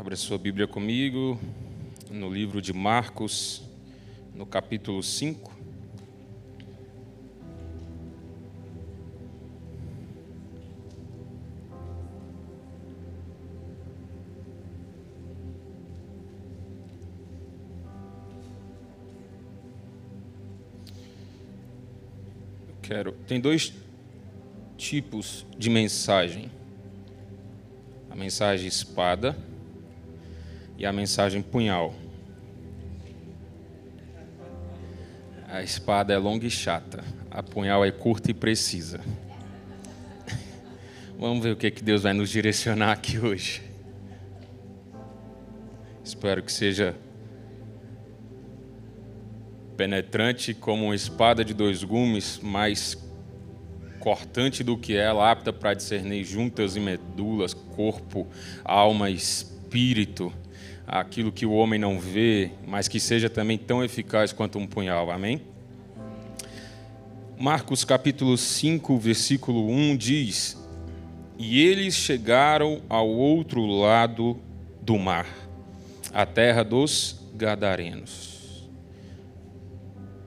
Abra sua Bíblia comigo no livro de Marcos, no capítulo 5. Eu quero. Tem dois tipos de mensagem: a mensagem espada e a mensagem punhal. A espada é longa e chata, a punhal é curta e precisa. Vamos ver o que, que Deus vai nos direcionar aqui hoje. Espero que seja penetrante como uma espada de dois gumes, mais cortante do que ela, apta para discernir juntas e medulas, corpo, alma e espírito, aquilo que o homem não vê, mas que seja também tão eficaz quanto um punhal. Amém? Marcos capítulo 5, versículo 1 diz: E eles chegaram ao outro lado do mar, a terra dos Gadarenos.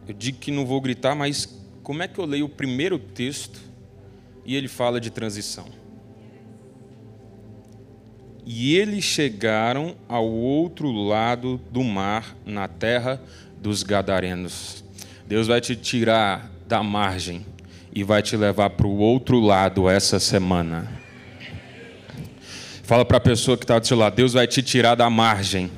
Eu digo que não vou gritar, mas como é que eu leio o primeiro texto e ele fala de transição? E eles chegaram ao outro lado do mar, na terra dos Gadarenos. Deus vai te tirar da margem e vai te levar para o outro lado essa semana. Fala para a pessoa que está do seu lado: Deus vai te tirar da margem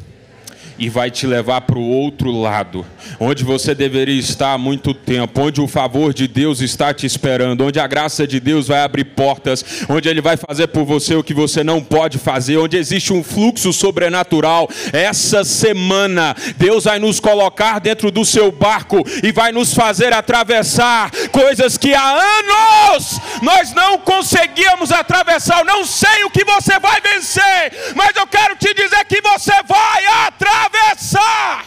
e vai te levar para o outro lado, onde você deveria estar há muito tempo, onde o favor de Deus está te esperando, onde a graça de Deus vai abrir portas, onde Ele vai fazer por você o que você não pode fazer, onde existe um fluxo sobrenatural. Essa semana, Deus vai nos colocar dentro do seu barco e vai nos fazer atravessar coisas que há anos nós não conseguíamos atravessar. Eu não sei o que você vai vencer, mas eu quero te dizer que você vai atravessar atravessar.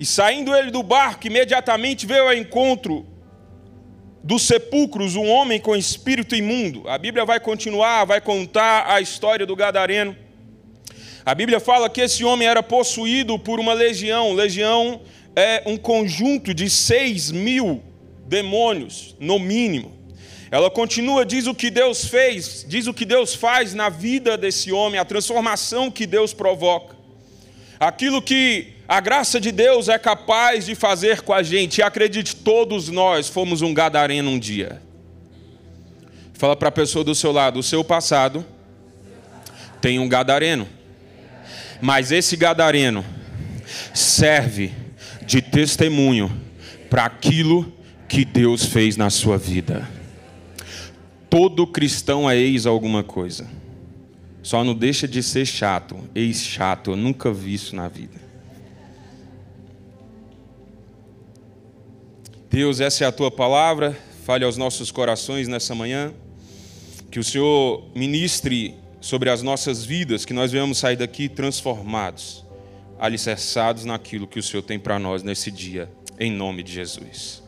E saindo ele do barco, imediatamente veio ao encontro dos sepulcros um homem com espírito imundo. A Bíblia vai continuar, vai contar a história do Gadareno. A Bíblia fala que esse homem era possuído por uma legião. Legião é um conjunto de seis mil demônios, no mínimo. Ela continua, diz o que Deus fez, diz o que Deus faz na vida desse homem, a transformação que Deus provoca. Aquilo que a graça de Deus é capaz de fazer com a gente. E acredite, todos nós fomos um gadareno um dia. Fala para a pessoa do seu lado: o seu passado tem um gadareno. Mas esse gadareno serve de testemunho para aquilo que Deus fez na sua vida. Todo cristão é ex alguma coisa. Só não deixa de ser chato, ex chato. Eu nunca vi isso na vida. Deus, essa é a tua palavra. Fale aos nossos corações nessa manhã. Que o Senhor ministre sobre as nossas vidas, que nós venhamos sair daqui transformados, alicerçados naquilo que o Senhor tem para nós nesse dia, em nome de Jesus.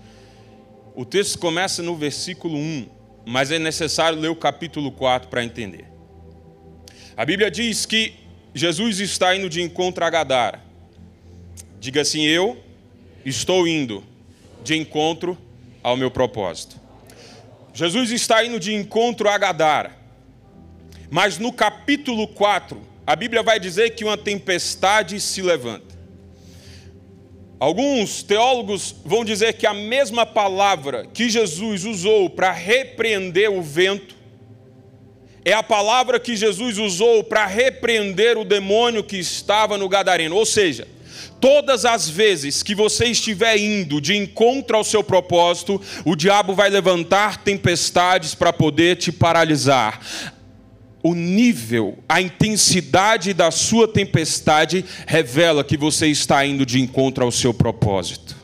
O texto começa no versículo 1 mas é necessário ler o capítulo 4 para entender. A Bíblia diz que Jesus está indo de encontro a Gadara. Diga assim: Eu estou indo de encontro ao meu propósito. Jesus está indo de encontro a Gadara. Mas no capítulo 4, a Bíblia vai dizer que uma tempestade se levanta. Alguns teólogos vão dizer que a mesma palavra que Jesus usou para repreender o vento é a palavra que Jesus usou para repreender o demônio que estava no Gadareno. Ou seja, todas as vezes que você estiver indo de encontro ao seu propósito, o diabo vai levantar tempestades para poder te paralisar o nível, a intensidade da sua tempestade revela que você está indo de encontro ao seu propósito.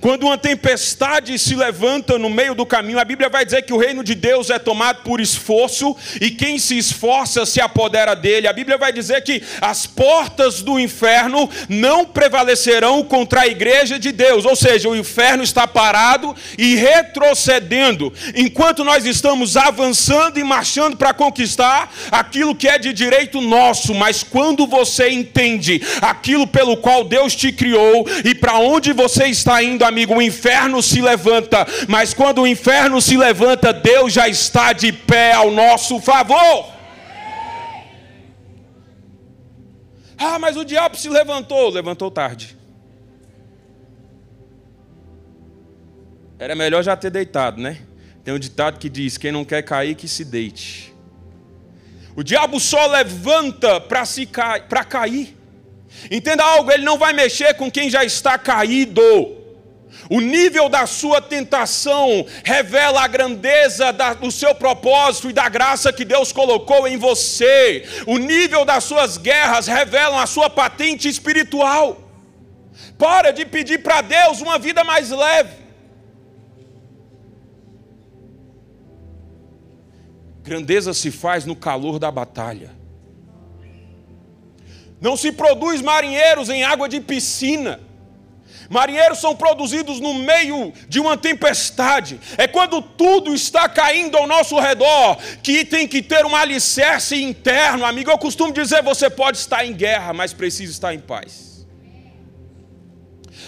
Quando uma tempestade se levanta no meio do caminho, a Bíblia vai dizer que o reino de Deus é tomado por esforço e quem se esforça se apodera dele. A Bíblia vai dizer que as portas do inferno não prevalecerão contra a igreja de Deus, ou seja, o inferno está parado e retrocedendo, enquanto nós estamos avançando e marchando para conquistar aquilo que é de direito nosso. Mas quando você entende aquilo pelo qual Deus te criou e para onde você está indo, amigo, o inferno se levanta, mas quando o inferno se levanta, Deus já está de pé ao nosso favor. Ah, mas o diabo se levantou, levantou tarde. Era melhor já ter deitado, né? Tem um ditado que diz: quem não quer cair, que se deite. O diabo só levanta para cair. Entenda algo, ele não vai mexer com quem já está caído. O nível da sua tentação revela a grandeza da, do seu propósito e da graça que Deus colocou em você. O nível das suas guerras revelam a sua patente espiritual. Para de pedir para Deus uma vida mais leve. Grandeza se faz no calor da batalha. Não se produz marinheiros em água de piscina. Marinheiros são produzidos no meio de uma tempestade. É quando tudo está caindo ao nosso redor que tem que ter um alicerce interno. Amigo, eu costumo dizer: você pode estar em guerra, mas precisa estar em paz.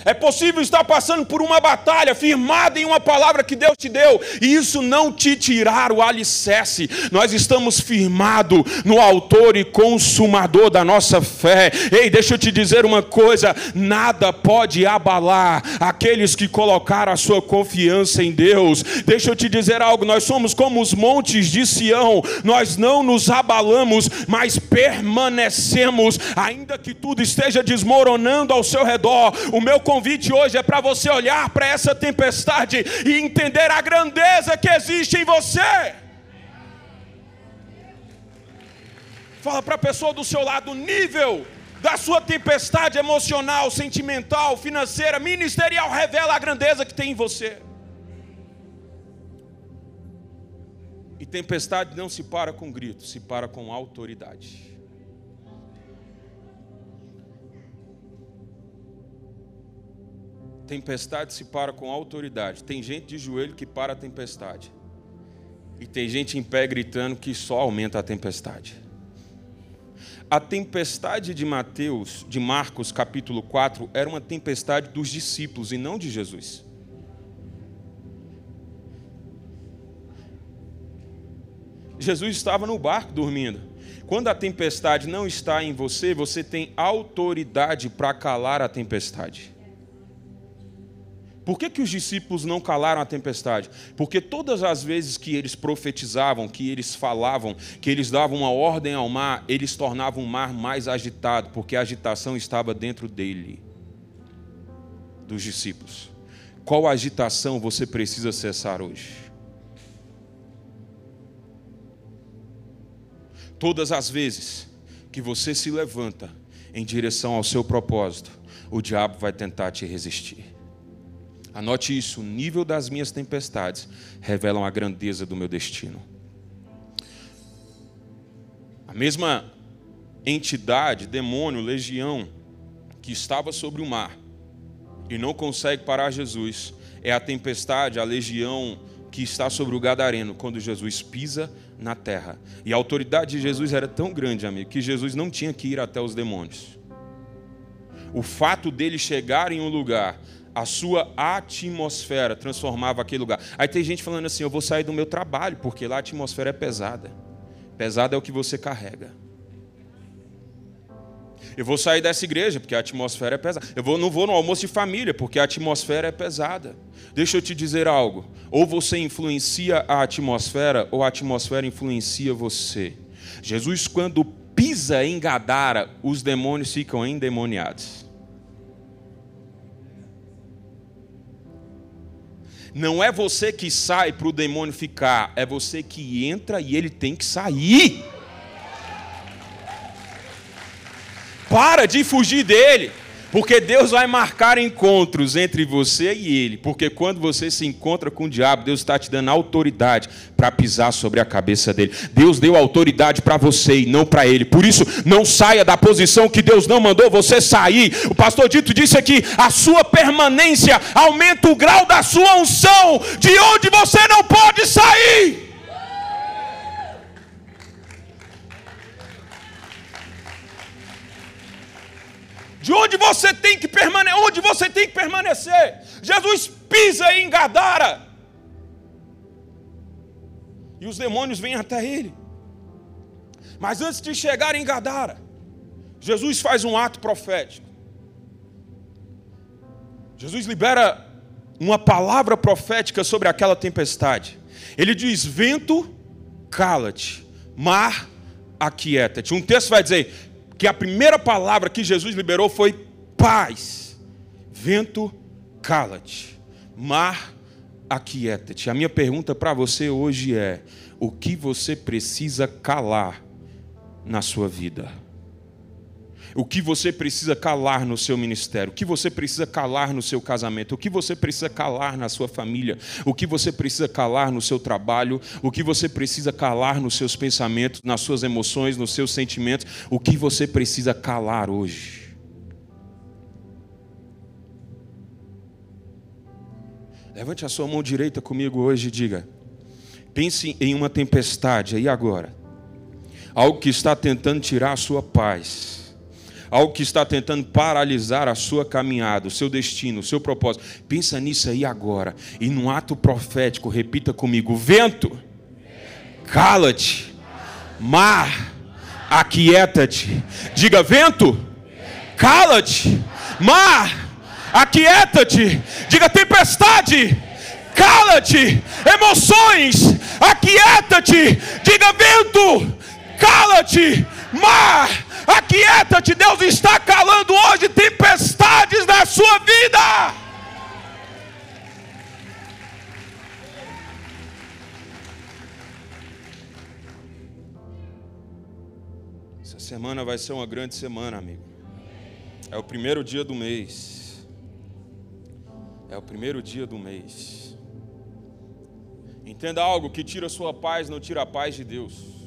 É possível estar passando por uma batalha firmada em uma palavra que Deus te deu, e isso não te tirar o alicerce. Nós estamos firmados no autor e consumador da nossa fé. Ei, deixa eu te dizer uma coisa: nada pode abalar aqueles que colocaram a sua confiança em Deus. Deixa eu te dizer algo: nós somos como os montes de Sião, nós não nos abalamos, mas permanecemos, ainda que tudo esteja desmoronando ao seu redor. O meu convite hoje é para você olhar para essa tempestade e entender a grandeza que existe em você. Fala para a pessoa do seu lado, o nível da sua tempestade emocional, sentimental, financeira, ministerial revela a grandeza que tem em você. E tempestade não se para com grito, se para com autoridade. Tempestade se para com autoridade. Tem gente de joelho que para a tempestade. E tem gente em pé gritando que só aumenta a tempestade. A tempestade de Mateus, de Marcos, capítulo 4, era uma tempestade dos discípulos e não de Jesus. Jesus estava no barco dormindo. Quando a tempestade não está em você, você tem autoridade para calar a tempestade. Por que, que os discípulos não calaram a tempestade? Porque todas as vezes que eles profetizavam, que eles falavam, que eles davam uma ordem ao mar, eles tornavam o mar mais agitado, porque a agitação estava dentro dele, dos discípulos. Qual agitação você precisa cessar hoje? Todas as vezes que você se levanta em direção ao seu propósito, o diabo vai tentar te resistir. Anote isso: o nível das minhas tempestades revelam a grandeza do meu destino. A mesma entidade, demônio, legião, que estava sobre o mar e não consegue parar Jesus, é a tempestade, a legião que está sobre o Gadareno, quando Jesus pisa na terra. E a autoridade de Jesus era tão grande, amigo, que Jesus não tinha que ir até os demônios. O fato dele chegar em um lugar a sua atmosfera transformava aquele lugar. Aí tem gente falando assim: eu vou sair do meu trabalho, porque lá a atmosfera é pesada. Pesada é o que você carrega. Eu vou sair dessa igreja, porque a atmosfera é pesada. Eu vou, não vou no almoço de família, porque a atmosfera é pesada. Deixa eu te dizer algo: ou você influencia a atmosfera, ou a atmosfera influencia você. Jesus, quando pisa em Gadara, os demônios ficam endemoniados. Não é você que sai para o demônio ficar, é você que entra e ele tem que sair. Para de fugir dele. Porque Deus vai marcar encontros entre você e Ele. Porque quando você se encontra com o diabo, Deus está te dando autoridade para pisar sobre a cabeça dele. Deus deu autoridade para você e não para Ele. Por isso, não saia da posição que Deus não mandou você sair. O pastor Dito disse aqui: a sua permanência aumenta o grau da sua unção, de onde você não pode sair. De onde você tem que permanecer? Onde você tem que permanecer? Jesus pisa em Gadara. E os demônios vêm até ele. Mas antes de chegar em Gadara, Jesus faz um ato profético. Jesus libera uma palavra profética sobre aquela tempestade. Ele diz: Vento, cala-te, mar, aquieta-te. Um texto vai dizer: que a primeira palavra que Jesus liberou foi paz. Vento, cala-te. Mar, aquieta-te. A minha pergunta para você hoje é: o que você precisa calar na sua vida? O que você precisa calar no seu ministério, o que você precisa calar no seu casamento, o que você precisa calar na sua família, o que você precisa calar no seu trabalho, o que você precisa calar nos seus pensamentos, nas suas emoções, nos seus sentimentos, o que você precisa calar hoje. Levante a sua mão direita comigo hoje e diga: pense em uma tempestade aí agora, algo que está tentando tirar a sua paz algo que está tentando paralisar a sua caminhada, o seu destino, o seu propósito. Pensa nisso aí agora. E num ato profético, repita comigo: vento, cala-te, mar, aquieta-te. Diga: vento, cala-te, mar, aquieta-te. Diga: tempestade, cala-te, emoções, aquieta-te. Diga: vento, cala-te, mar, Aquieta-te, Deus está calando hoje tempestades na sua vida. Essa semana vai ser uma grande semana, amigo. É o primeiro dia do mês. É o primeiro dia do mês. Entenda algo que tira a sua paz, não tira a paz de Deus.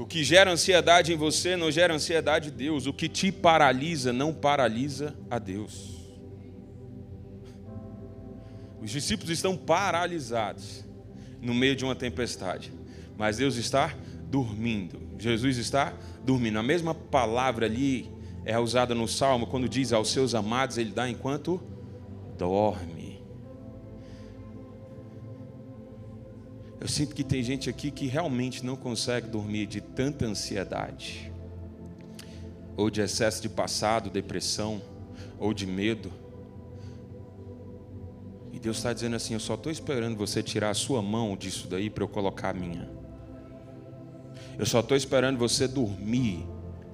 O que gera ansiedade em você não gera ansiedade em Deus. O que te paralisa não paralisa a Deus. Os discípulos estão paralisados no meio de uma tempestade, mas Deus está dormindo. Jesus está dormindo. A mesma palavra ali é usada no Salmo quando diz aos seus amados, Ele dá enquanto dorme. Eu sinto que tem gente aqui que realmente não consegue dormir de tanta ansiedade, ou de excesso de passado, depressão, ou de medo. E Deus está dizendo assim: Eu só estou esperando você tirar a sua mão disso daí para eu colocar a minha. Eu só estou esperando você dormir,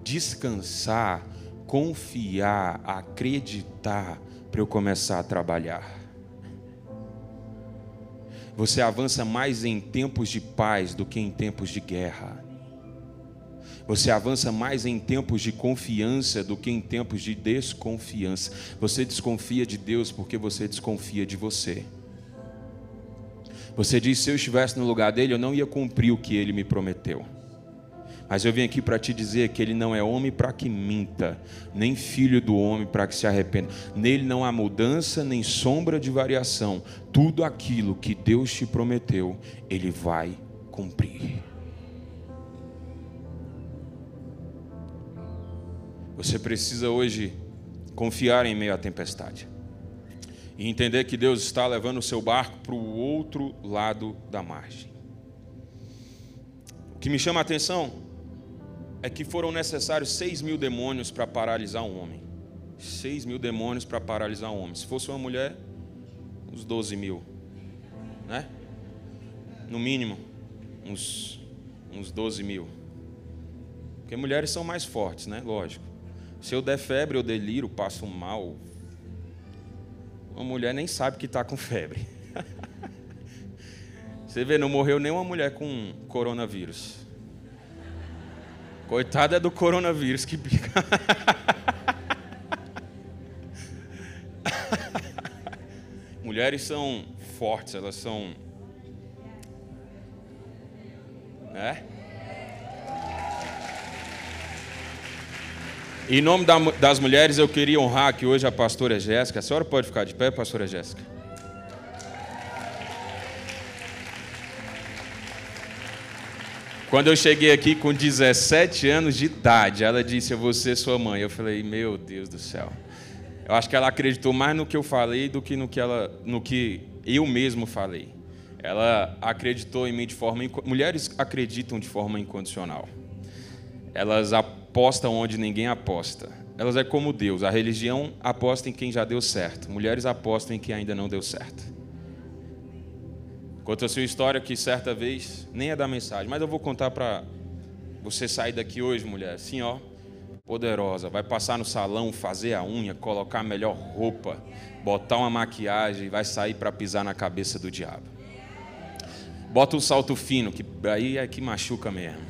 descansar, confiar, acreditar para eu começar a trabalhar. Você avança mais em tempos de paz do que em tempos de guerra. Você avança mais em tempos de confiança do que em tempos de desconfiança. Você desconfia de Deus porque você desconfia de você. Você diz: se eu estivesse no lugar dele, eu não ia cumprir o que ele me prometeu. Mas eu vim aqui para te dizer que ele não é homem para que minta, nem filho do homem para que se arrependa. Nele não há mudança nem sombra de variação. Tudo aquilo que Deus te prometeu, ele vai cumprir. Você precisa hoje confiar em meio à tempestade e entender que Deus está levando o seu barco para o outro lado da margem. O que me chama a atenção é que foram necessários seis mil demônios para paralisar um homem. Seis mil demônios para paralisar um homem. Se fosse uma mulher, uns 12 mil. Né? No mínimo, uns, uns 12 mil. Porque mulheres são mais fortes, né? Lógico. Se eu der febre ou delírio, passo mal. Uma mulher nem sabe que está com febre. Você vê, não morreu nenhuma mulher com coronavírus. Coitada é do coronavírus que pica. Mulheres são fortes, elas são. Né? Em nome das mulheres, eu queria honrar aqui hoje a pastora Jéssica. A senhora pode ficar de pé, pastora Jéssica? Quando eu cheguei aqui com 17 anos de idade, ela disse: Eu vou ser sua mãe. Eu falei: Meu Deus do céu. Eu acho que ela acreditou mais no que eu falei do que no que, ela, no que eu mesmo falei. Ela acreditou em mim de forma. Mulheres acreditam de forma incondicional. Elas apostam onde ninguém aposta. Elas é como Deus. A religião aposta em quem já deu certo. Mulheres apostam em quem ainda não deu certo. Conta a sua história que certa vez, nem é da mensagem, mas eu vou contar para você sair daqui hoje, mulher, assim, ó, poderosa. Vai passar no salão, fazer a unha, colocar a melhor roupa, botar uma maquiagem e vai sair para pisar na cabeça do diabo. Bota um salto fino, que aí é que machuca mesmo.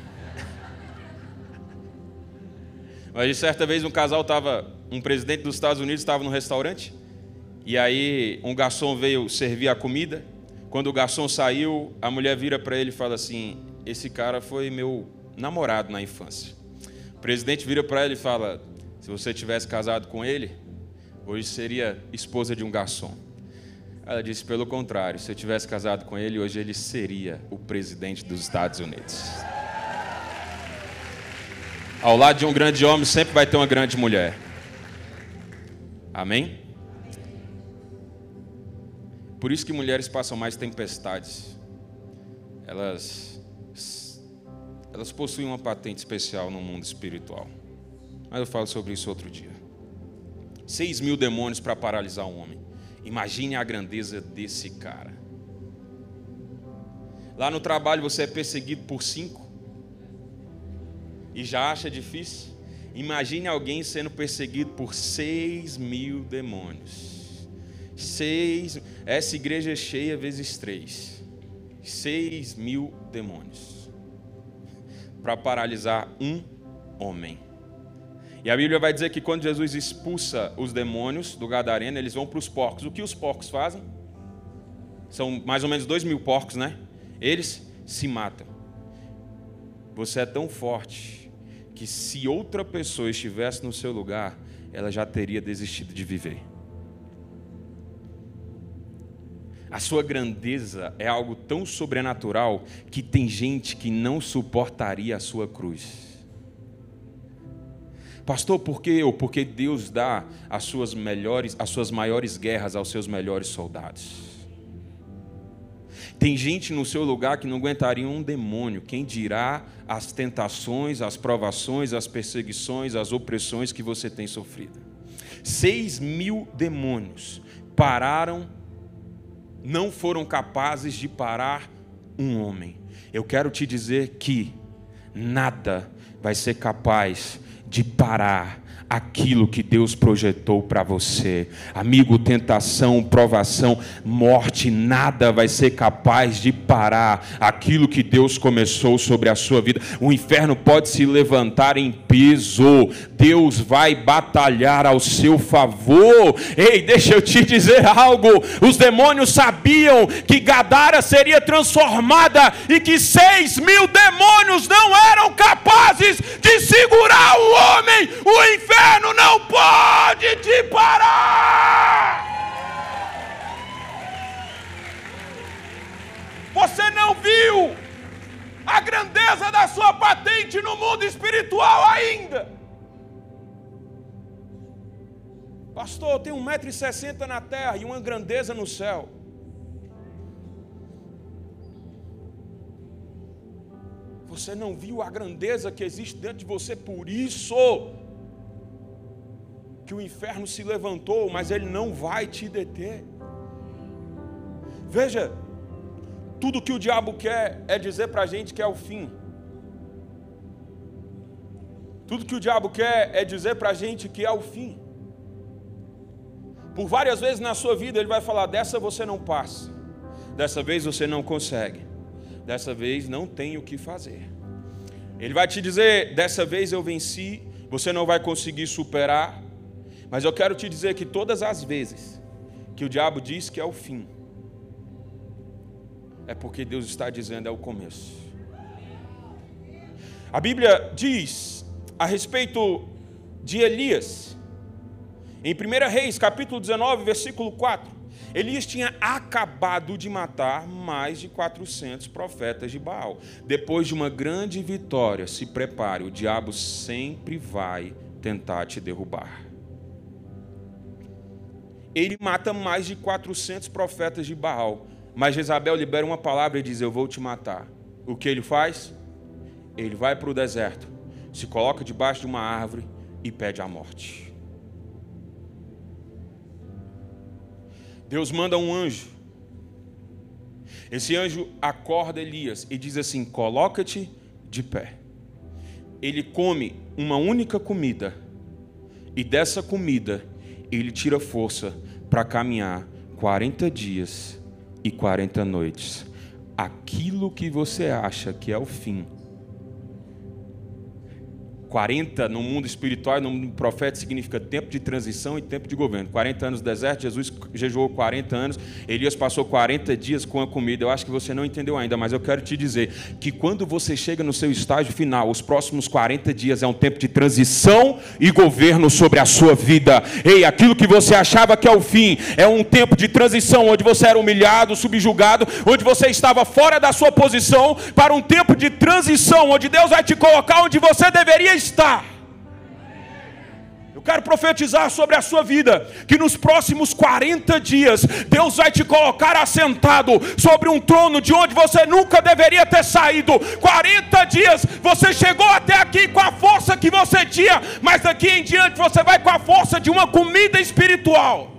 Mas certa vez um casal estava, um presidente dos Estados Unidos estava no restaurante, e aí um garçom veio servir a comida, quando o garçom saiu, a mulher vira para ele e fala assim: Esse cara foi meu namorado na infância. O presidente vira para ele e fala: Se você tivesse casado com ele, hoje seria esposa de um garçom. Ela disse: Pelo contrário, se eu tivesse casado com ele, hoje ele seria o presidente dos Estados Unidos. Ao lado de um grande homem sempre vai ter uma grande mulher. Amém? Por isso que mulheres passam mais tempestades. Elas, elas possuem uma patente especial no mundo espiritual. Mas eu falo sobre isso outro dia. Seis mil demônios para paralisar um homem. Imagine a grandeza desse cara. Lá no trabalho você é perseguido por cinco e já acha difícil. Imagine alguém sendo perseguido por seis mil demônios. Seis, essa igreja é cheia vezes três. Seis mil demônios. Para paralisar um homem. E a Bíblia vai dizer que quando Jesus expulsa os demônios do Gadareno, eles vão para os porcos. O que os porcos fazem? São mais ou menos dois mil porcos, né? Eles se matam. Você é tão forte que se outra pessoa estivesse no seu lugar, ela já teria desistido de viver. A sua grandeza é algo tão sobrenatural que tem gente que não suportaria a sua cruz. Pastor, por que eu? Porque Deus dá as suas melhores, as suas maiores guerras aos seus melhores soldados. Tem gente no seu lugar que não aguentaria um demônio. Quem dirá as tentações, as provações, as perseguições, as opressões que você tem sofrido? Seis mil demônios pararam não foram capazes de parar um homem. Eu quero te dizer que nada vai ser capaz de parar aquilo que Deus projetou para você. Amigo, tentação, provação, morte, nada vai ser capaz de parar aquilo que Deus começou sobre a sua vida. O inferno pode se levantar em peso, Deus vai batalhar ao seu favor. Ei, deixa eu te dizer algo: os demônios sabiam que Gadara seria transformada e que seis mil demônios não eram capazes de segurar o homem, o inferno te parar. Você não viu a grandeza da sua patente no mundo espiritual ainda. Pastor, eu tenho 1,60m na terra e uma grandeza no céu. Você não viu a grandeza que existe dentro de você, por isso que o inferno se levantou, mas ele não vai te deter. Veja, tudo que o diabo quer é dizer para a gente que é o fim. Tudo que o diabo quer é dizer para a gente que é o fim. Por várias vezes na sua vida ele vai falar: dessa você não passa, dessa vez você não consegue, dessa vez não tem o que fazer. Ele vai te dizer: dessa vez eu venci, você não vai conseguir superar, mas eu quero te dizer que todas as vezes que o diabo diz que é o fim, é porque Deus está dizendo é o começo. A Bíblia diz a respeito de Elias, em 1 Reis, capítulo 19, versículo 4, Elias tinha acabado de matar mais de 400 profetas de Baal. Depois de uma grande vitória, se prepare, o diabo sempre vai tentar te derrubar. Ele mata mais de 400 profetas de Baal, mas Jezabel libera uma palavra e diz: Eu vou te matar. O que ele faz? Ele vai para o deserto, se coloca debaixo de uma árvore e pede a morte. Deus manda um anjo. Esse anjo acorda Elias e diz assim: Coloca-te de pé. Ele come uma única comida, e dessa comida ele tira força para caminhar 40 dias e 40 noites. Aquilo que você acha que é o fim, 40 no mundo espiritual no mundo profeta significa tempo de transição e tempo de governo. 40 anos no deserto, Jesus jejuou 40 anos, Elias passou 40 dias com a comida. Eu acho que você não entendeu ainda, mas eu quero te dizer que quando você chega no seu estágio final, os próximos 40 dias é um tempo de transição e governo sobre a sua vida. Ei, aquilo que você achava que é o fim, é um tempo de transição onde você era humilhado, subjugado, onde você estava fora da sua posição, para um tempo de transição onde Deus vai te colocar onde você deveria está. Eu quero profetizar sobre a sua vida que nos próximos 40 dias Deus vai te colocar assentado sobre um trono de onde você nunca deveria ter saído. 40 dias você chegou até aqui com a força que você tinha, mas daqui em diante você vai com a força de uma comida espiritual.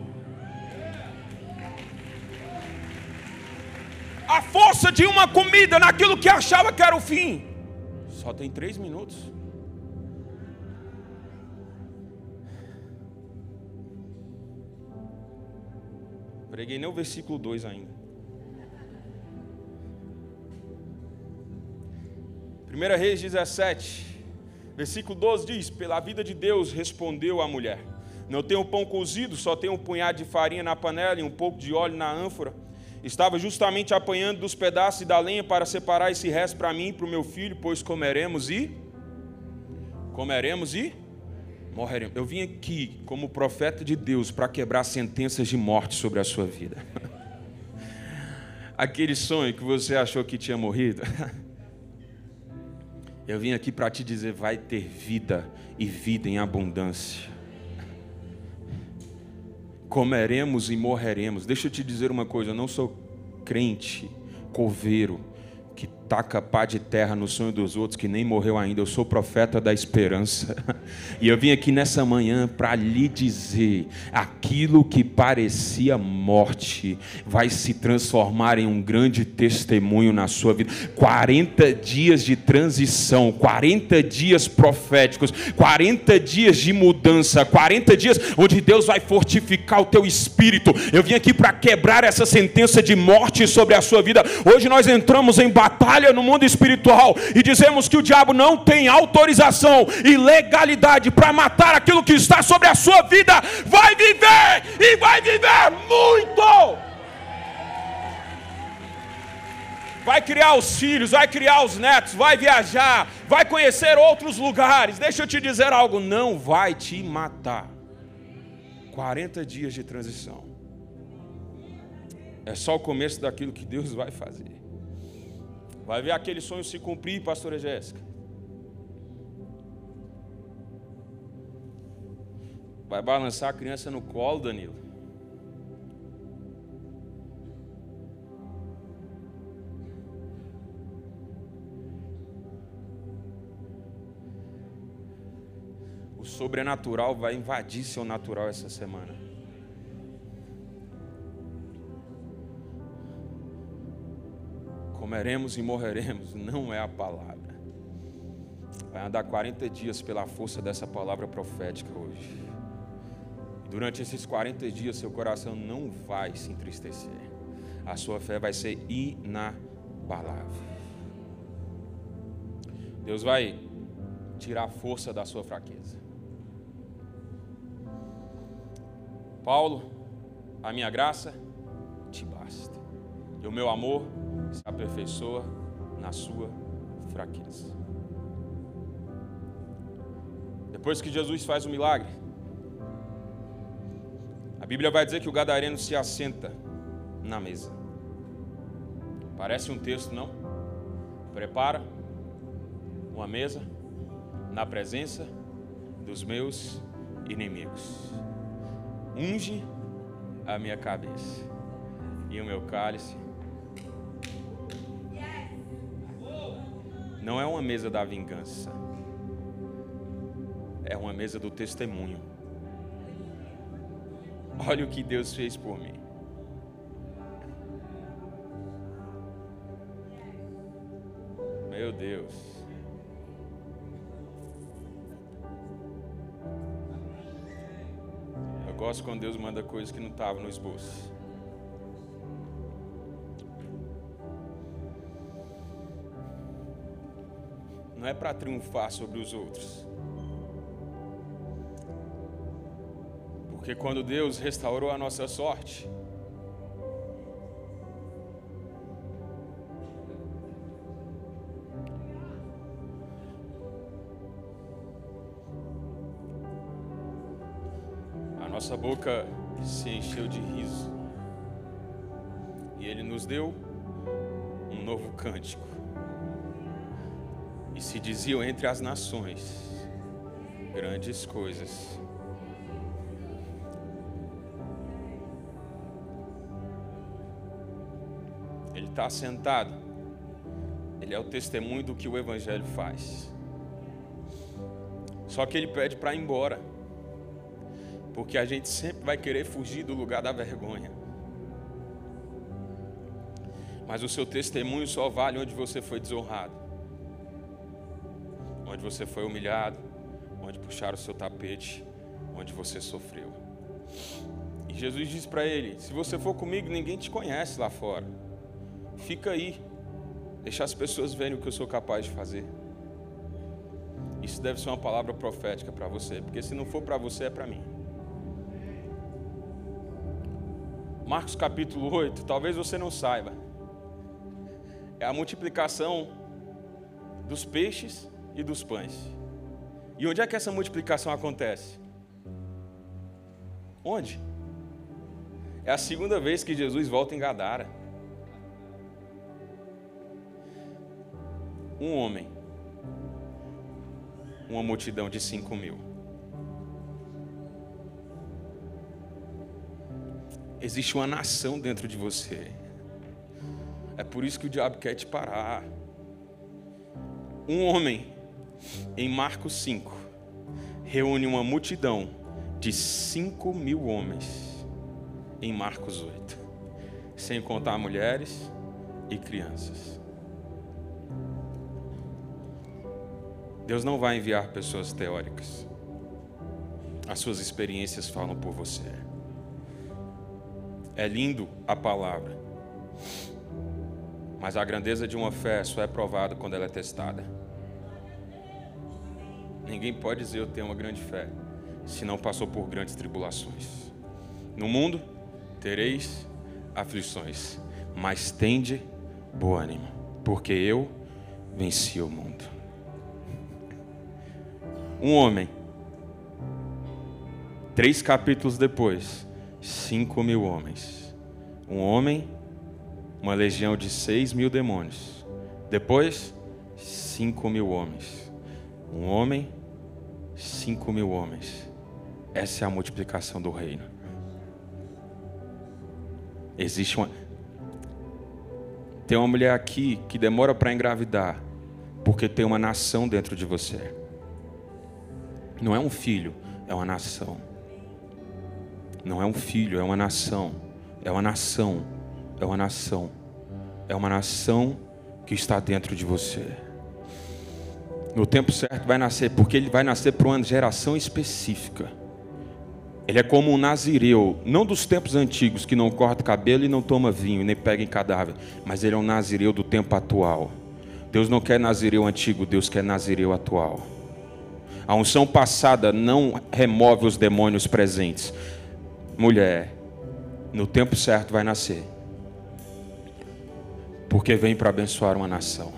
A força de uma comida naquilo que achava que era o fim. Só tem três minutos. Preguei nem o versículo 2 ainda. 1 Reis 17, versículo 12 diz: Pela vida de Deus respondeu a mulher: Não tenho pão cozido, só tenho um punhado de farinha na panela e um pouco de óleo na ânfora. Estava justamente apanhando dos pedaços da lenha para separar esse resto para mim e para o meu filho, pois comeremos e. Comeremos e morreremos. Eu vim aqui como profeta de Deus para quebrar sentenças de morte sobre a sua vida. Aquele sonho que você achou que tinha morrido. Eu vim aqui para te dizer: vai ter vida e vida em abundância. Comeremos e morreremos. Deixa eu te dizer uma coisa: eu não sou crente, coveiro que taca pá de terra no sonho dos outros que nem morreu ainda. Eu sou profeta da esperança. E eu vim aqui nessa manhã para lhe dizer: aquilo que parecia morte vai se transformar em um grande testemunho na sua vida. 40 dias de transição, 40 dias proféticos, 40 dias de mudança, 40 dias onde Deus vai fortificar o teu espírito. Eu vim aqui para quebrar essa sentença de morte sobre a sua vida. Hoje nós entramos em batalha no mundo espiritual e dizemos que o diabo não tem autorização e legalidade para matar aquilo que está sobre a sua vida, vai viver e vai viver muito. Vai criar os filhos, vai criar os netos, vai viajar, vai conhecer outros lugares. Deixa eu te dizer algo: não vai te matar. 40 dias de transição. É só o começo daquilo que Deus vai fazer. Vai ver aquele sonho se cumprir, pastora Jéssica. Vai balançar a criança no colo, Danilo. O sobrenatural vai invadir seu natural essa semana. Comeremos e morreremos, não é a palavra. Vai andar 40 dias pela força dessa palavra profética hoje. Durante esses 40 dias, seu coração não vai se entristecer. A sua fé vai ser inabalável. Deus vai tirar a força da sua fraqueza. Paulo, A minha graça te basta. E o meu amor se aperfeiçoa na sua fraqueza. Depois que Jesus faz o milagre, a Bíblia vai dizer que o gadareno se assenta na mesa. Parece um texto, não? Prepara uma mesa na presença dos meus inimigos. Unge a minha cabeça e o meu cálice. Não é uma mesa da vingança, é uma mesa do testemunho. Olha o que Deus fez por mim. Meu Deus. Eu gosto quando Deus manda coisas que não estavam no esboço. É para triunfar sobre os outros. Porque quando Deus restaurou a nossa sorte, nossa boca se encheu de riso. E Ele nos deu um novo cântico. E se diziam entre as nações grandes coisas. Ele está sentado. Ele é o testemunho do que o Evangelho faz. Só que ele pede para ir embora. Porque a gente sempre vai querer fugir do lugar da vergonha. Mas o seu testemunho só vale onde você foi desonrado, onde você foi humilhado, onde puxaram o seu tapete, onde você sofreu. E Jesus diz para ele: Se você for comigo, ninguém te conhece lá fora. Fica aí, deixa as pessoas verem o que eu sou capaz de fazer. Isso deve ser uma palavra profética para você, porque se não for para você, é para mim. Marcos capítulo 8, talvez você não saiba. É a multiplicação dos peixes e dos pães. E onde é que essa multiplicação acontece? Onde? É a segunda vez que Jesus volta em Gadara. Um homem, uma multidão de cinco mil. Existe uma nação dentro de você. É por isso que o diabo quer te parar. Um homem, em Marcos 5, reúne uma multidão de 5 mil homens, em Marcos 8, sem contar mulheres e crianças. Deus não vai enviar pessoas teóricas. As suas experiências falam por você. É lindo a palavra. Mas a grandeza de uma fé só é provada quando ela é testada. Ninguém pode dizer eu tenho uma grande fé se não passou por grandes tribulações. No mundo tereis aflições, mas tende bom ânimo, porque eu venci o mundo. Um homem, três capítulos depois, cinco mil homens. Um homem, uma legião de seis mil demônios. Depois, cinco mil homens. Um homem, cinco mil homens. Essa é a multiplicação do reino. Existe uma. Tem uma mulher aqui que demora para engravidar, porque tem uma nação dentro de você. Não é um filho, é uma nação. Não é um filho, é uma nação. É uma nação. É uma nação. É uma nação que está dentro de você. No tempo certo vai nascer, porque ele vai nascer para uma geração específica. Ele é como um nazireu, não dos tempos antigos, que não corta cabelo e não toma vinho, nem pega em cadáver, mas ele é um nazireu do tempo atual. Deus não quer nazireu antigo, Deus quer nazireu atual. A unção passada não remove os demônios presentes, mulher, no tempo certo vai nascer. Porque vem para abençoar uma nação.